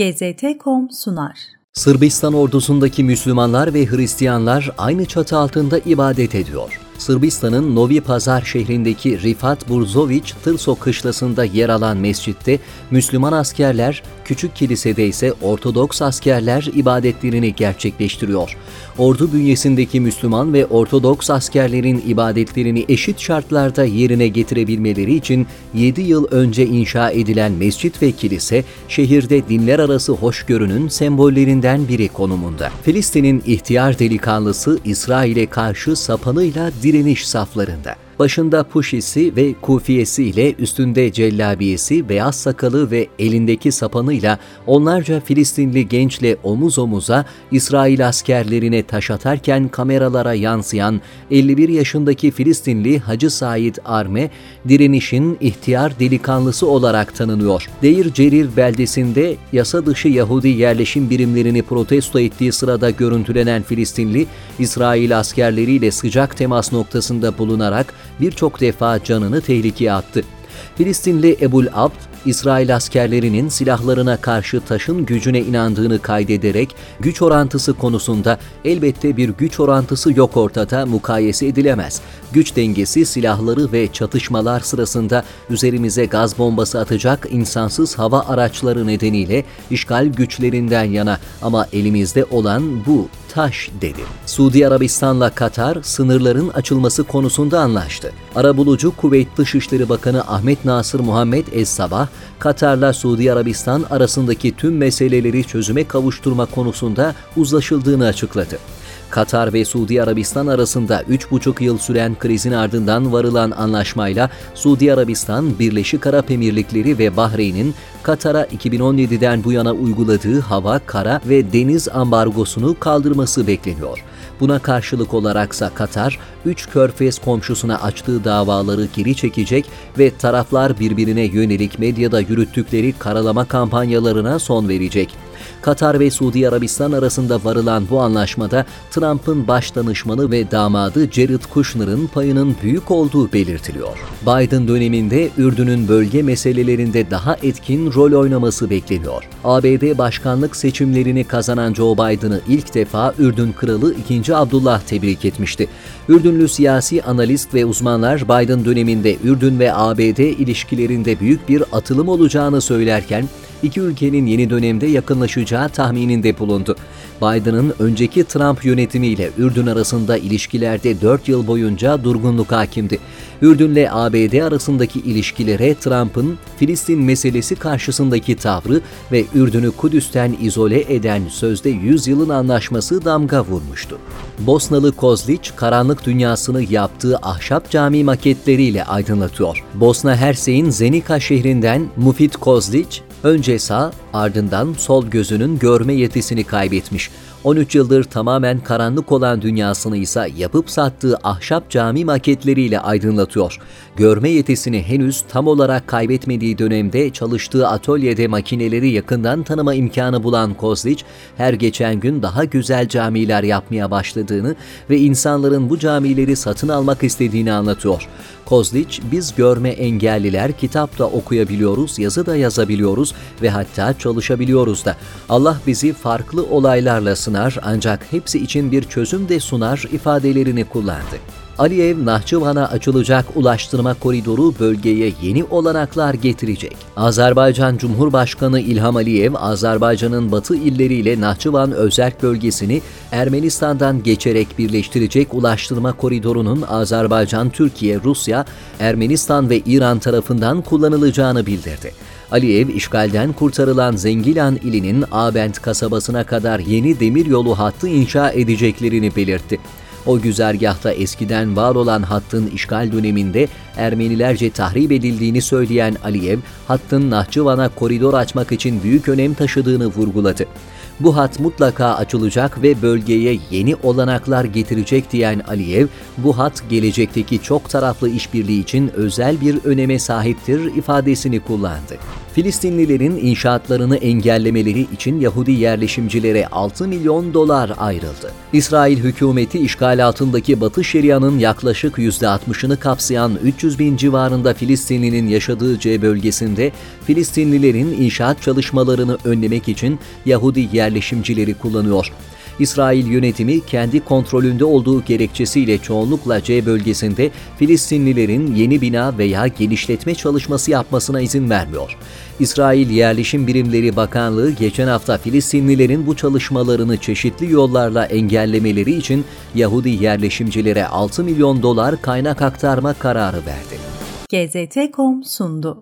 GZT.com sunar. Sırbistan ordusundaki Müslümanlar ve Hristiyanlar aynı çatı altında ibadet ediyor. Sırbistan'ın Novi Pazar şehrindeki Rifat Burzoviç Tırso kışlasında yer alan mescitte Müslüman askerler, küçük kilisede ise Ortodoks askerler ibadetlerini gerçekleştiriyor. Ordu bünyesindeki Müslüman ve Ortodoks askerlerin ibadetlerini eşit şartlarda yerine getirebilmeleri için 7 yıl önce inşa edilen mescit ve kilise, şehirde dinler arası hoşgörünün sembollerinden biri konumunda. Filistin'in ihtiyar delikanlısı İsrail'e karşı sapanıyla direniş saflarında başında puşisi ve kufiyesi ile üstünde cellabiyesi, beyaz sakalı ve elindeki sapanıyla onlarca Filistinli gençle omuz omuza İsrail askerlerine taş atarken kameralara yansıyan 51 yaşındaki Filistinli Hacı Said Arme, direnişin ihtiyar delikanlısı olarak tanınıyor. Deir Cerir beldesinde yasa dışı Yahudi yerleşim birimlerini protesto ettiği sırada görüntülenen Filistinli, İsrail askerleriyle sıcak temas noktasında bulunarak birçok defa canını tehlikeye attı. Filistinli Ebul Abd, İsrail askerlerinin silahlarına karşı taşın gücüne inandığını kaydederek güç orantısı konusunda elbette bir güç orantısı yok ortada mukayese edilemez. Güç dengesi silahları ve çatışmalar sırasında üzerimize gaz bombası atacak insansız hava araçları nedeniyle işgal güçlerinden yana ama elimizde olan bu taş dedi. Suudi Arabistan'la Katar sınırların açılması konusunda anlaştı. Arabulucu Kuveyt Dışişleri Bakanı Ahmet Nasır Muhammed Es-Sabah, Katar'la Suudi Arabistan arasındaki tüm meseleleri çözüme kavuşturma konusunda uzlaşıldığını açıkladı. Katar ve Suudi Arabistan arasında 3,5 yıl süren krizin ardından varılan anlaşmayla Suudi Arabistan, Birleşik Arap Emirlikleri ve Bahreyn'in Katar'a 2017'den bu yana uyguladığı hava, kara ve deniz ambargosunu kaldırması bekleniyor. Buna karşılık olaraksa Katar, 3 körfez komşusuna açtığı davaları geri çekecek ve taraflar birbirine yönelik medyada yürüttükleri karalama kampanyalarına son verecek. Katar ve Suudi Arabistan arasında varılan bu anlaşmada Trump'ın baş danışmanı ve damadı Jared Kushner'ın payının büyük olduğu belirtiliyor. Biden döneminde Ürdün'ün bölge meselelerinde daha etkin rol oynaması bekleniyor. ABD başkanlık seçimlerini kazanan Joe Biden'ı ilk defa Ürdün Kralı 2. Abdullah tebrik etmişti. Ürdünlü siyasi analist ve uzmanlar Biden döneminde Ürdün ve ABD ilişkilerinde büyük bir atılım olacağını söylerken, iki ülkenin yeni dönemde yakınlaşacağı tahmininde bulundu. Biden'ın önceki Trump yönetimiyle Ürdün arasında ilişkilerde 4 yıl boyunca durgunluk hakimdi. Ürdün'le ABD arasındaki ilişkilere Trump'ın Filistin meselesi karşısındaki tavrı ve Ürdün'ü Kudüs'ten izole eden sözde 100 yılın anlaşması damga vurmuştu. Bosnalı Kozliç, karanlık dünyasını yaptığı ahşap cami maketleriyle aydınlatıyor. Bosna Hersey'in Zenica şehrinden Mufit Kozliç, Önce sağ, ardından sol gözünün görme yetisini kaybetmiş. 13 yıldır tamamen karanlık olan dünyasını ise yapıp sattığı ahşap cami maketleriyle aydınlatıyor. Görme yetisini henüz tam olarak kaybetmediği dönemde çalıştığı atölyede makineleri yakından tanıma imkanı bulan Kozliç, her geçen gün daha güzel camiler yapmaya başladığını ve insanların bu camileri satın almak istediğini anlatıyor. Kozliç, biz görme engelliler kitap da okuyabiliyoruz, yazı da yazabiliyoruz ve hatta çalışabiliyoruz da. Allah bizi farklı olaylarla sınar ancak hepsi için bir çözüm de sunar ifadelerini kullandı. Aliyev, Nahçıvan'a açılacak ulaştırma koridoru bölgeye yeni olanaklar getirecek. Azerbaycan Cumhurbaşkanı İlham Aliyev, Azerbaycan'ın batı illeriyle Nahçıvan özerk bölgesini Ermenistan'dan geçerek birleştirecek ulaştırma koridorunun Azerbaycan, Türkiye, Rusya, Ermenistan ve İran tarafından kullanılacağını bildirdi. Aliyev, işgalden kurtarılan Zengilan ilinin Abent kasabasına kadar yeni demiryolu hattı inşa edeceklerini belirtti. O güzergahta eskiden var olan hattın işgal döneminde Ermenilerce tahrip edildiğini söyleyen Aliyev, hattın Nahçıvan'a koridor açmak için büyük önem taşıdığını vurguladı. Bu hat mutlaka açılacak ve bölgeye yeni olanaklar getirecek diyen Aliyev, bu hat gelecekteki çok taraflı işbirliği için özel bir öneme sahiptir ifadesini kullandı. Filistinlilerin inşaatlarını engellemeleri için Yahudi yerleşimcilere 6 milyon dolar ayrıldı. İsrail hükümeti işgal altındaki Batı Şeria'nın yaklaşık %60'ını kapsayan 300 bin civarında Filistinlinin yaşadığı C bölgesinde Filistinlilerin inşaat çalışmalarını önlemek için Yahudi yerleşimcileri kullanıyor. İsrail yönetimi kendi kontrolünde olduğu gerekçesiyle çoğunlukla C bölgesinde Filistinlilerin yeni bina veya genişletme çalışması yapmasına izin vermiyor. İsrail Yerleşim Birimleri Bakanlığı geçen hafta Filistinlilerin bu çalışmalarını çeşitli yollarla engellemeleri için Yahudi yerleşimcilere 6 milyon dolar kaynak aktarma kararı verdi. GZT.com sundu.